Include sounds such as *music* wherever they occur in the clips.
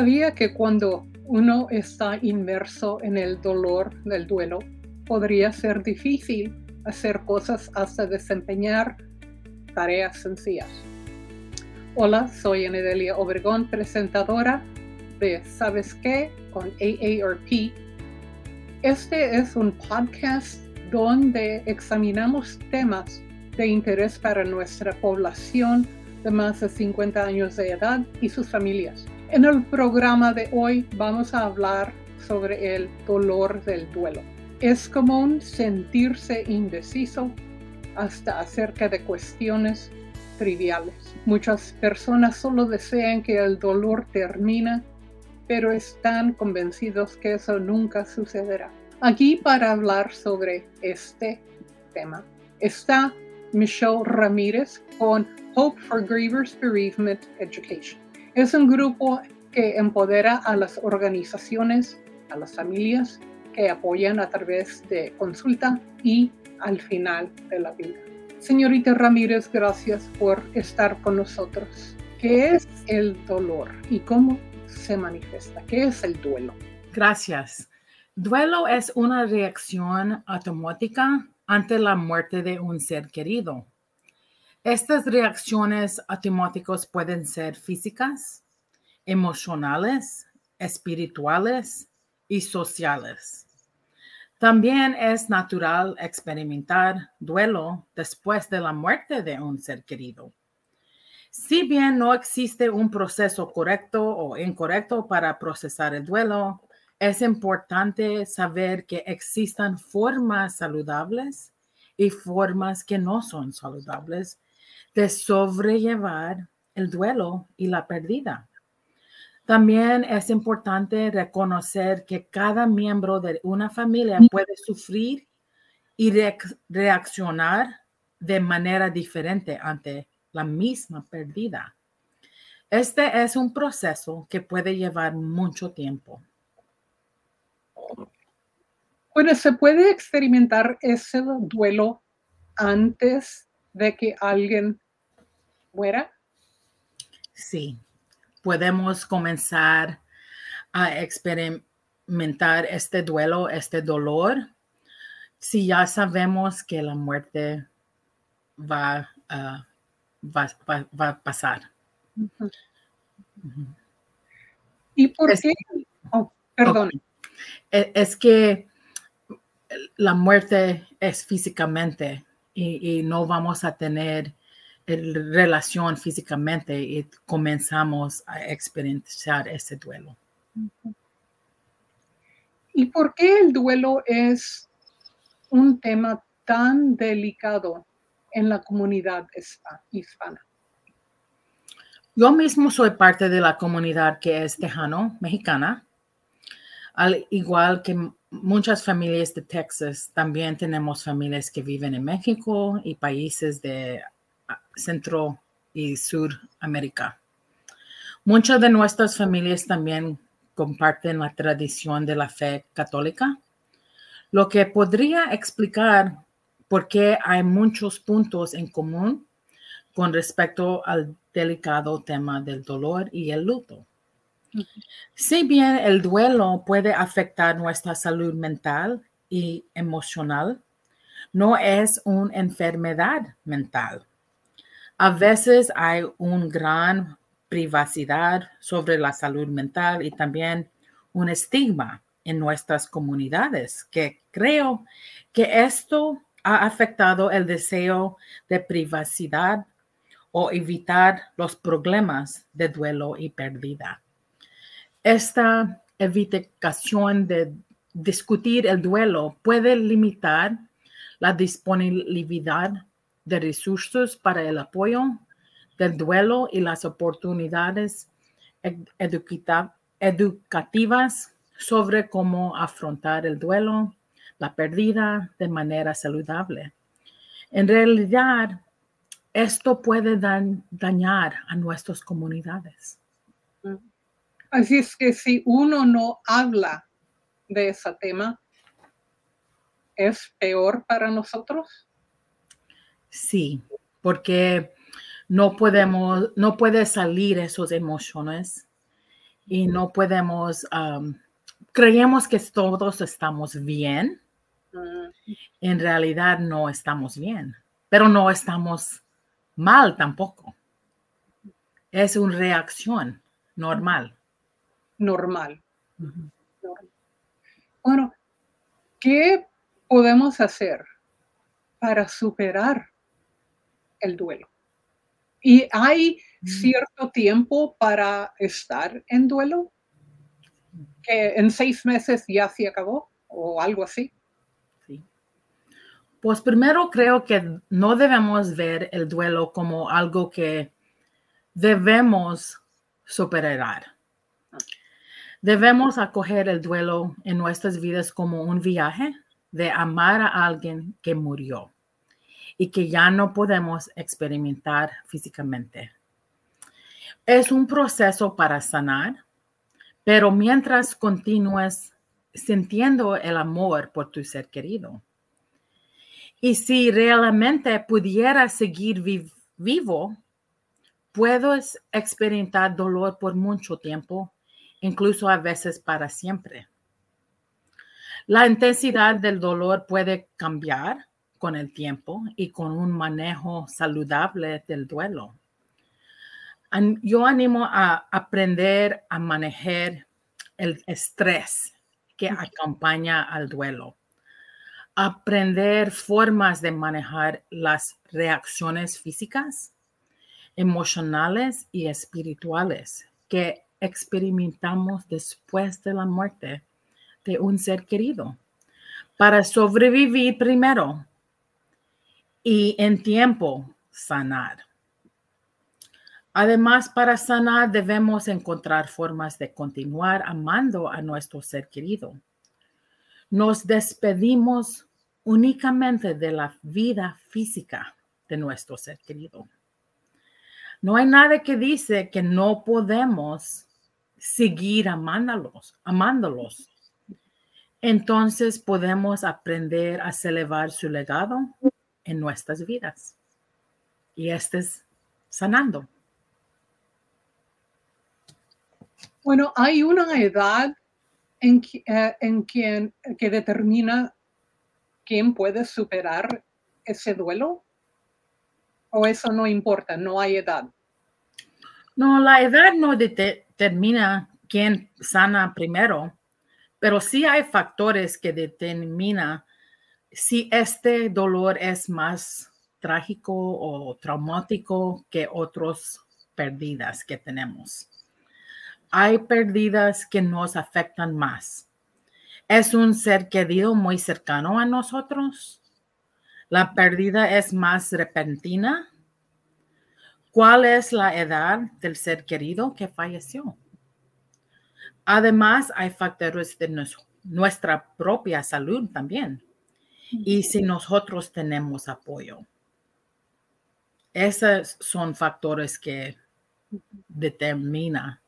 ¿Sabía que cuando uno está inmerso en el dolor del duelo, podría ser difícil hacer cosas hasta desempeñar tareas sencillas? Hola, soy Anedelia Obregón, presentadora de ¿Sabes qué? con AARP. Este es un podcast donde examinamos temas de interés para nuestra población de más de 50 años de edad y sus familias. En el programa de hoy vamos a hablar sobre el dolor del duelo. Es común sentirse indeciso hasta acerca de cuestiones triviales. Muchas personas solo desean que el dolor termine, pero están convencidos que eso nunca sucederá. Aquí para hablar sobre este tema está Michelle Ramírez con Hope for Grievers Bereavement Education. Es un grupo que empodera a las organizaciones, a las familias que apoyan a través de consulta y al final de la vida. Señorita Ramírez, gracias por estar con nosotros. ¿Qué es el dolor y cómo se manifiesta? ¿Qué es el duelo? Gracias. Duelo es una reacción automática ante la muerte de un ser querido. Estas reacciones automáticas pueden ser físicas, emocionales, espirituales y sociales. También es natural experimentar duelo después de la muerte de un ser querido. Si bien no existe un proceso correcto o incorrecto para procesar el duelo, es importante saber que existan formas saludables y formas que no son saludables de sobrellevar el duelo y la pérdida. También es importante reconocer que cada miembro de una familia puede sufrir y reaccionar de manera diferente ante la misma pérdida. Este es un proceso que puede llevar mucho tiempo. Bueno, ¿se puede experimentar ese duelo antes de que alguien muera? Sí, podemos comenzar a experimentar este duelo, este dolor, si ya sabemos que la muerte va, a pasar. ¿Y por qué? Oh, perdón. E, es que la muerte es físicamente y, no vamos a tener relación físicamente y comenzamos a experimentar ese duelo. ¿Y por qué el duelo es un tema tan delicado en la comunidad hispana? Yo mismo soy parte de la comunidad que es tejano, mexicana, al igual que muchas familias de Texas, también tenemos familias que viven en México y países de ah, Centro y Suramérica. Muchas de nuestras familias también comparten la tradición de la fe católica, lo que podría explicar por qué hay muchos puntos en común con respecto al delicado tema del dolor y el luto. Si bien el duelo puede afectar nuestra salud mental y emocional, no es una enfermedad mental. A veces hay una gran privacidad sobre la salud mental y también un estigma en nuestras comunidades que creo que esto ha afectado el deseo de privacidad o evitar los problemas de duelo y pérdida. Esta evitación de discutir el duelo puede limitar la disponibilidad de recursos para el apoyo del duelo y las oportunidades educativas sobre cómo afrontar el duelo, la pérdida de manera saludable. En realidad, esto puede dañar a nuestras comunidades. Así es que si uno no habla de ese tema, ¿es peor para nosotros? Sí, porque no podemos, no puede salir esas emociones y no podemos, um, creemos que todos estamos bien. Mm, En realidad no estamos bien, pero no estamos mal tampoco. Es una reacción normal. Normal. Bueno, ¿qué podemos hacer para superar el duelo? ¿Y hay Mm. cierto tiempo para estar en duelo? ¿Que en seis meses ya se acabó o algo así? Sí. Pues primero creo que no debemos ver el duelo como algo que debemos superar. Debemos acoger el duelo en nuestras vidas como un viaje de amar a alguien que murió y que ya no podemos experimentar físicamente. Es un proceso para sanar, pero mientras continúes sintiendo el amor por tu ser querido. Y si realmente pudieras seguir vi- vivo, puedes experimentar dolor por mucho tiempo, incluso a veces para siempre. La intensidad del dolor puede cambiar con el tiempo y con un manejo saludable del duelo. Yo animo a aprender a manejar el estrés que acompaña al duelo. Aprender formas de manejar las reacciones físicas, emocionales y espirituales que experimentamos después de la muerte de un ser querido para sobrevivir primero y en tiempo sanar. Además, para sanar debemos encontrar formas de continuar amando a nuestro ser querido. Nos despedimos únicamente de la vida física de nuestro ser querido. No hay nada que dice que no podemos seguir amándolos, amándolos. Entonces podemos aprender a celebrar su legado en nuestras vidas. Y este es sanando. Bueno, hay una edad en, que, eh, en quien que determina quién puede superar ese duelo. O eso no importa, no hay edad. No, la edad no dete- determina quién sana primero, pero sí hay factores que determinan si este dolor es más trágico o traumático que otras pérdidas que tenemos. Hay pérdidas que nos afectan más. Es un ser querido muy cercano a nosotros. La pérdida es más repentina. ¿Cuál es la edad del ser querido que falleció? Además, hay factores de nos- nuestra propia salud también. Y si nosotros tenemos apoyo. Esos son factores que determinan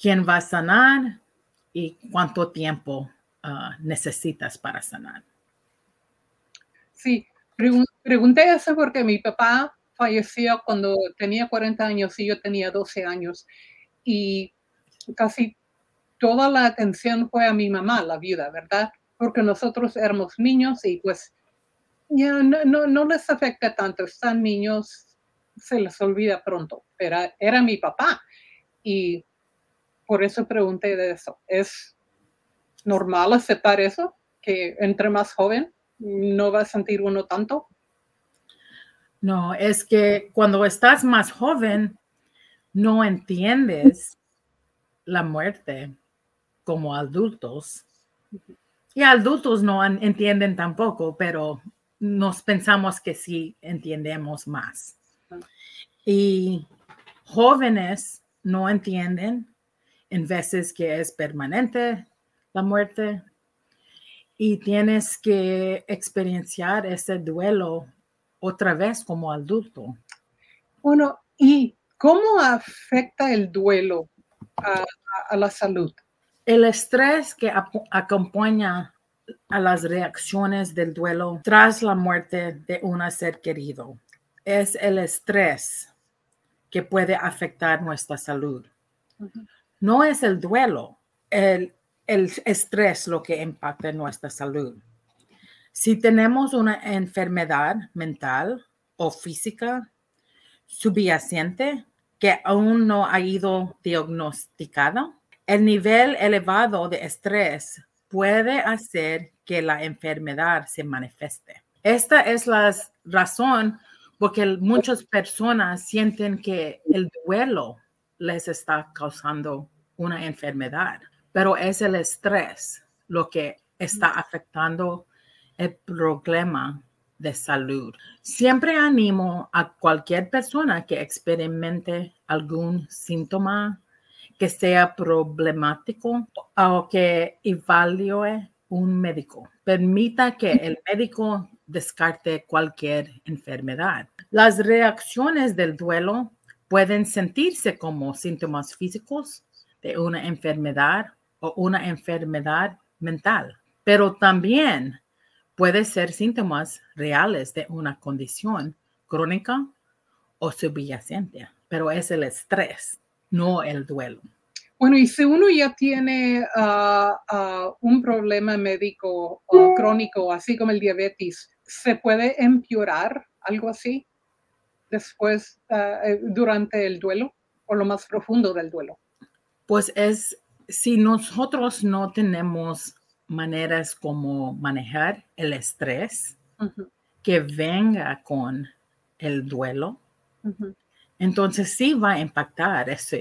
quién va a sanar y cuánto tiempo ah, necesitas para sanar. Sí, pregun- pregunté eso porque mi papá falleció cuando tenía 40 años y yo tenía 12 años. Y casi toda la atención fue a mi mamá, la viuda, ¿verdad? Porque nosotros éramos niños y pues ya no, no, no les afecta tanto. Están niños, se les olvida pronto. Pero era mi papá. Y por eso pregunté de eso. ¿Es normal aceptar eso? Que entre más joven no va a sentir uno tanto. No, es que cuando estás más joven, no entiendes la muerte como adultos. Y adultos no entienden tampoco, pero nos pensamos que sí entendemos más. Y jóvenes no entienden en veces que es permanente la muerte y tienes que experienciar ese duelo otra vez como adulto. Bueno, ¿y cómo afecta el duelo a, a- a la salud? El estrés que acompaña a las reacciones del duelo tras la muerte de un ser querido es el estrés que puede afectar nuestra salud. No es el duelo, el, el estrés lo que impacta nuestra salud. Si tenemos una enfermedad mental o física subyacente que aún no ha ido diagnosticada, el nivel elevado de estrés puede hacer que la enfermedad se manifieste. Esta es la razón porque muchas personas sienten que el duelo les está causando una enfermedad, pero es el estrés lo que está afectando el problema de salud. Siempre animo a cualquier persona que experimente algún síntoma que sea problemático o que evalúe un médico. Permita que el médico descarte cualquier enfermedad. Las reacciones del duelo pueden sentirse como síntomas físicos de una enfermedad o una enfermedad mental, pero también puede ser síntomas reales de una condición crónica o subyacente, pero es el estrés, no el duelo. Bueno, y si uno ya tiene ah, ah, un problema médico o crónico, así como el diabetes, ¿se puede empeorar algo así después, ah, eh, durante el duelo o lo más profundo del duelo? Pues es, si nosotros no tenemos maneras como manejar el estrés que venga con el duelo, entonces sí va a impactar esa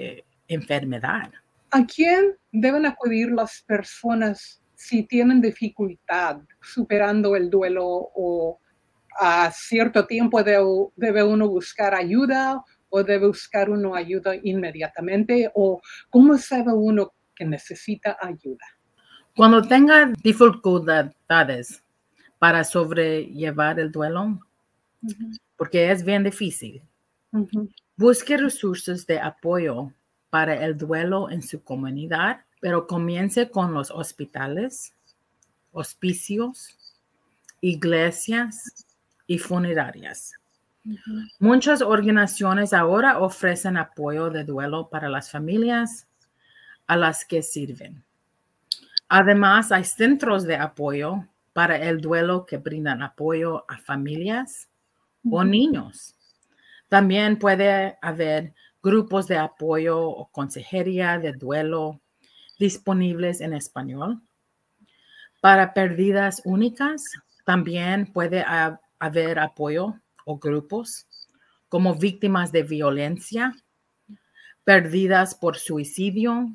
enfermedad. ¿A quién deben acudir las personas si tienen dificultad superando el duelo o a cierto tiempo debe uno buscar ayuda o debe buscar uno ayuda inmediatamente o cómo sabe uno que necesita ayuda? Cuando tenga dificultades para sobrellevar el duelo, porque es bien difícil, busque recursos de apoyo para el duelo en su comunidad, pero comience con los hospitales, hospicios, iglesias y funerarias. Muchas organizaciones ahora ofrecen apoyo de duelo para las familias a las que sirven. Además, hay centros de apoyo para el duelo que brindan apoyo a familias o niños. También puede haber grupos de apoyo o consejería de duelo disponibles en español. Para pérdidas únicas, también puede haber apoyo o grupos como víctimas de violencia, perdidas por suicidio,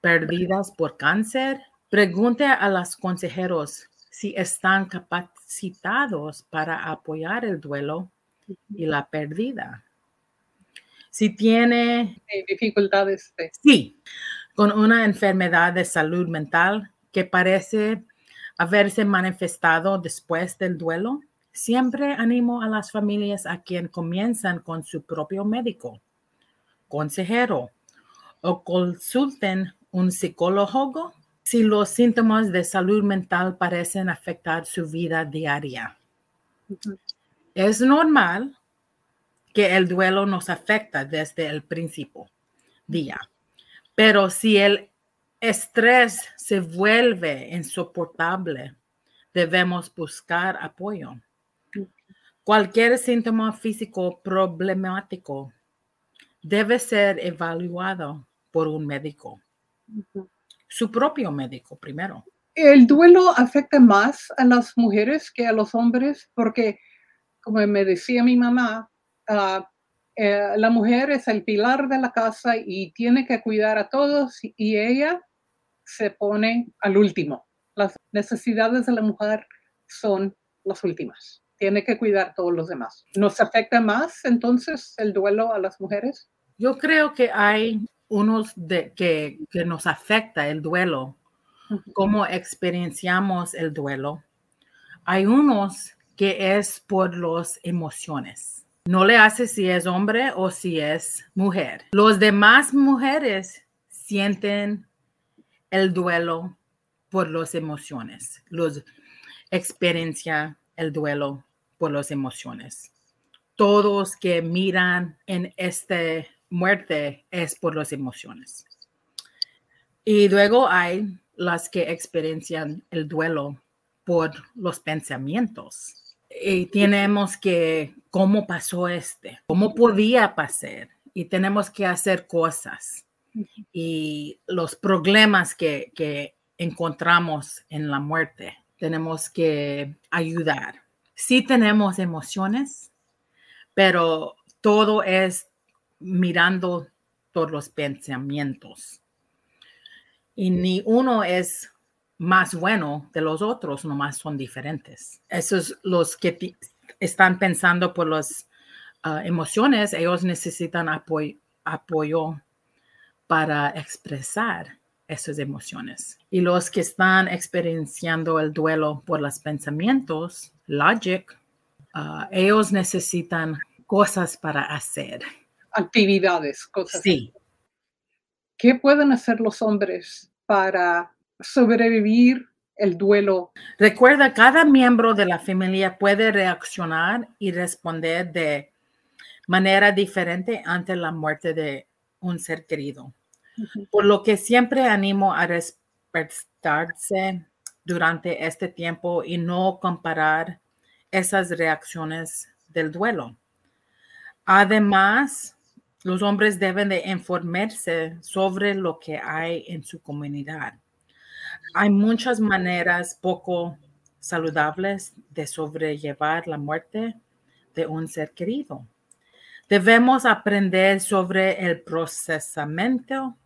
perdidas por cáncer Pregunte a los consejeros si están capacitados para apoyar el duelo y la pérdida. Si tiene dificultades. Sí, con una enfermedad de salud mental que parece haberse manifestado después del duelo, siempre animo a las familias a quien comienzan con su propio médico, consejero o consulten un psicólogo si los síntomas de salud mental parecen afectar su vida diaria. Es normal que el duelo nos afecta desde el principio día, pero si el estrés se vuelve insoportable, debemos buscar apoyo. Cualquier síntoma físico problemático debe ser evaluado por un médico su propio médico primero. El duelo afecta más a las mujeres que a los hombres porque, como me decía mi mamá, eh, la mujer es el pilar de la casa y tiene que cuidar a todos y ella se pone al último. Las necesidades de la mujer son las últimas. Tiene que cuidar a todos los demás. ¿Nos afecta más entonces el duelo a las mujeres? Yo creo que hay unos de, que, nos afecta el duelo, cómo experienciamos el duelo. Hay unos que es por las emociones. No le hace si es hombre o si es mujer. Los demás mujeres sienten el duelo por las emociones. Los experiencia el duelo por las emociones. Todos que miran en este muerte es por las emociones. Y luego hay las que experiencian el duelo por los pensamientos. Y tenemos que, ¿cómo pasó este? ¿Cómo podía pasar? Y tenemos que hacer cosas. Y los problemas que, que encontramos en la muerte, tenemos que ayudar. Sí tenemos emociones, pero todo es mirando todos los pensamientos. Y ni uno es más bueno de los otros, nomás son diferentes. Esos los que están pensando por las ah, emociones, ellos necesitan apoyo para expresar esas emociones. Y los que están experienciando el duelo por los pensamientos, logic, ah, ellos necesitan cosas para hacer. Actividades, cosas. Sí. ¿Qué pueden hacer los hombres para sobrevivir el duelo? Recuerda, cada miembro de la familia puede reaccionar y responder de manera diferente ante la muerte de un ser querido. Por lo que siempre animo a respetarse durante este tiempo y no comparar esas reacciones del duelo. Además, los hombres deben de informarse sobre lo que hay en su comunidad. Hay muchas maneras poco saludables de sobrellevar la muerte de un ser querido. Debemos aprender sobre el procesamiento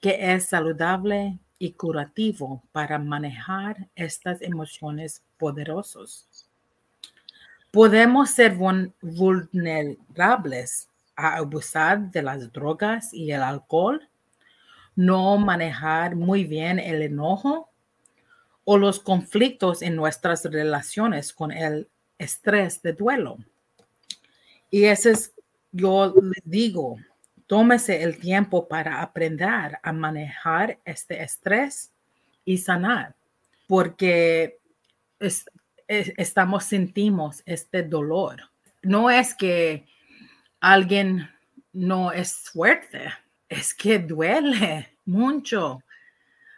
que es saludable y curativo para manejar estas emociones poderosas. Podemos ser vulnerables a abusar de las drogas y el alcohol, no manejar muy bien el enojo o los conflictos en nuestras relaciones con el estrés de duelo. Y eso es, yo les digo, tómese el tiempo para aprender a manejar este estrés y sanar, porque es, estamos sentimos este dolor. No es que alguien no es fuerte, es que duele mucho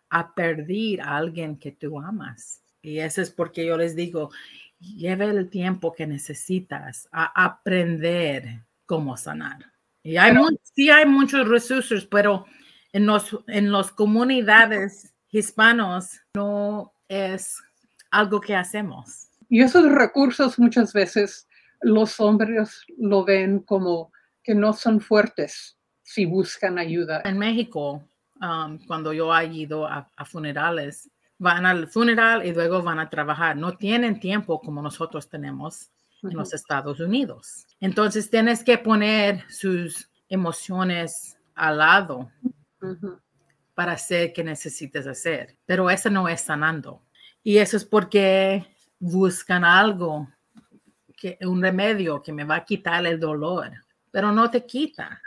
a perder a alguien que tú amas. Y eso es porque yo les digo, lleve el tiempo que necesitas a aprender cómo sanar. Y hay sí hay muchos recursos, pero en los en las comunidades hispanos no es algo que hacemos. Y esos recursos muchas veces los hombres lo ven como que no son fuertes si buscan ayuda. En México, um, cuando yo he ido a, funerales, van al funeral y luego van a trabajar. No tienen tiempo como nosotros tenemos en los Estados Unidos. Entonces tienes que poner sus emociones al lado para hacer que necesites hacer. Pero eso no es sanando. Y eso es porque buscan algo, que, un remedio que me va a quitar el dolor, pero no te quita.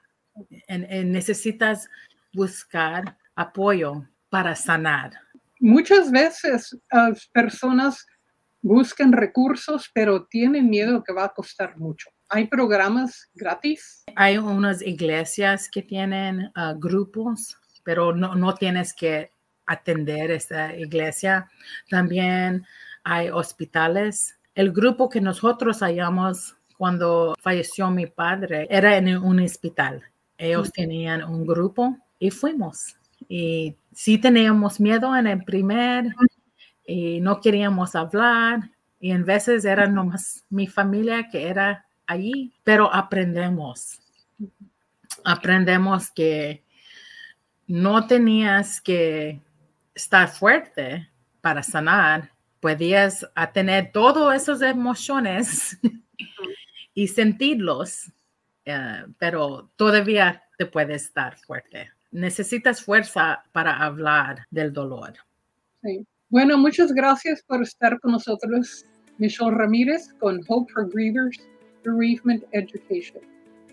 necesitas buscar apoyo para sanar. Muchas veces las personas buscan recursos, pero tienen miedo que va a costar mucho. ¿Hay programas gratis? Hay unas iglesias que tienen ah, grupos, pero no, no tienes que atender esta iglesia. También hay hospitales. El grupo que nosotros hallamos cuando falleció mi padre era en un hospital. Ellos tenían un grupo y fuimos. Y sí teníamos miedo en el primer y no queríamos hablar. Y en veces era nomás mi familia que era allí, pero aprendemos. Aprendemos que no tenías que estar fuerte para sanar, podías tener todas esas emociones *laughs* y sentirlos, eh, pero todavía te puedes estar fuerte. Necesitas fuerza para hablar del dolor. Bueno, muchas gracias por estar con nosotros, Michelle Ramírez, con Hope for Grievers Bereavement Education.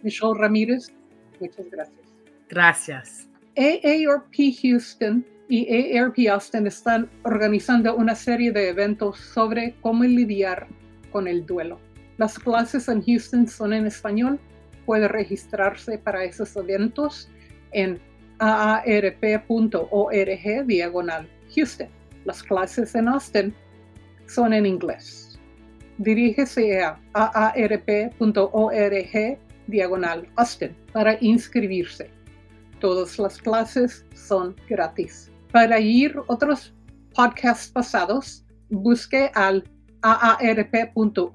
Michelle Ramírez, muchas gracias. Gracias. AARP Houston y AARP Austin están organizando una serie de eventos sobre cómo lidiar con el duelo. Las clases en Houston son en español. Puede registrarse para esos eventos en aarp.org diagonal Houston. Las clases en Austin son en inglés. Dirígese a aarp.org diagonal Austin para inscribirse. Todas las clases son gratis. Para ir otros podcasts pasados, busque al aarp.org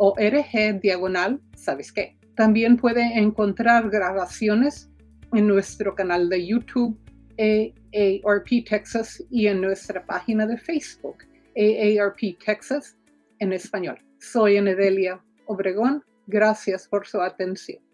diagonal, ¿sabes qué? También puede encontrar grabaciones en nuestro canal de YouTube AARP Texas y en nuestra página de Facebook AARP Texas en español. Soy Anedelia Obregón. Gracias por su atención.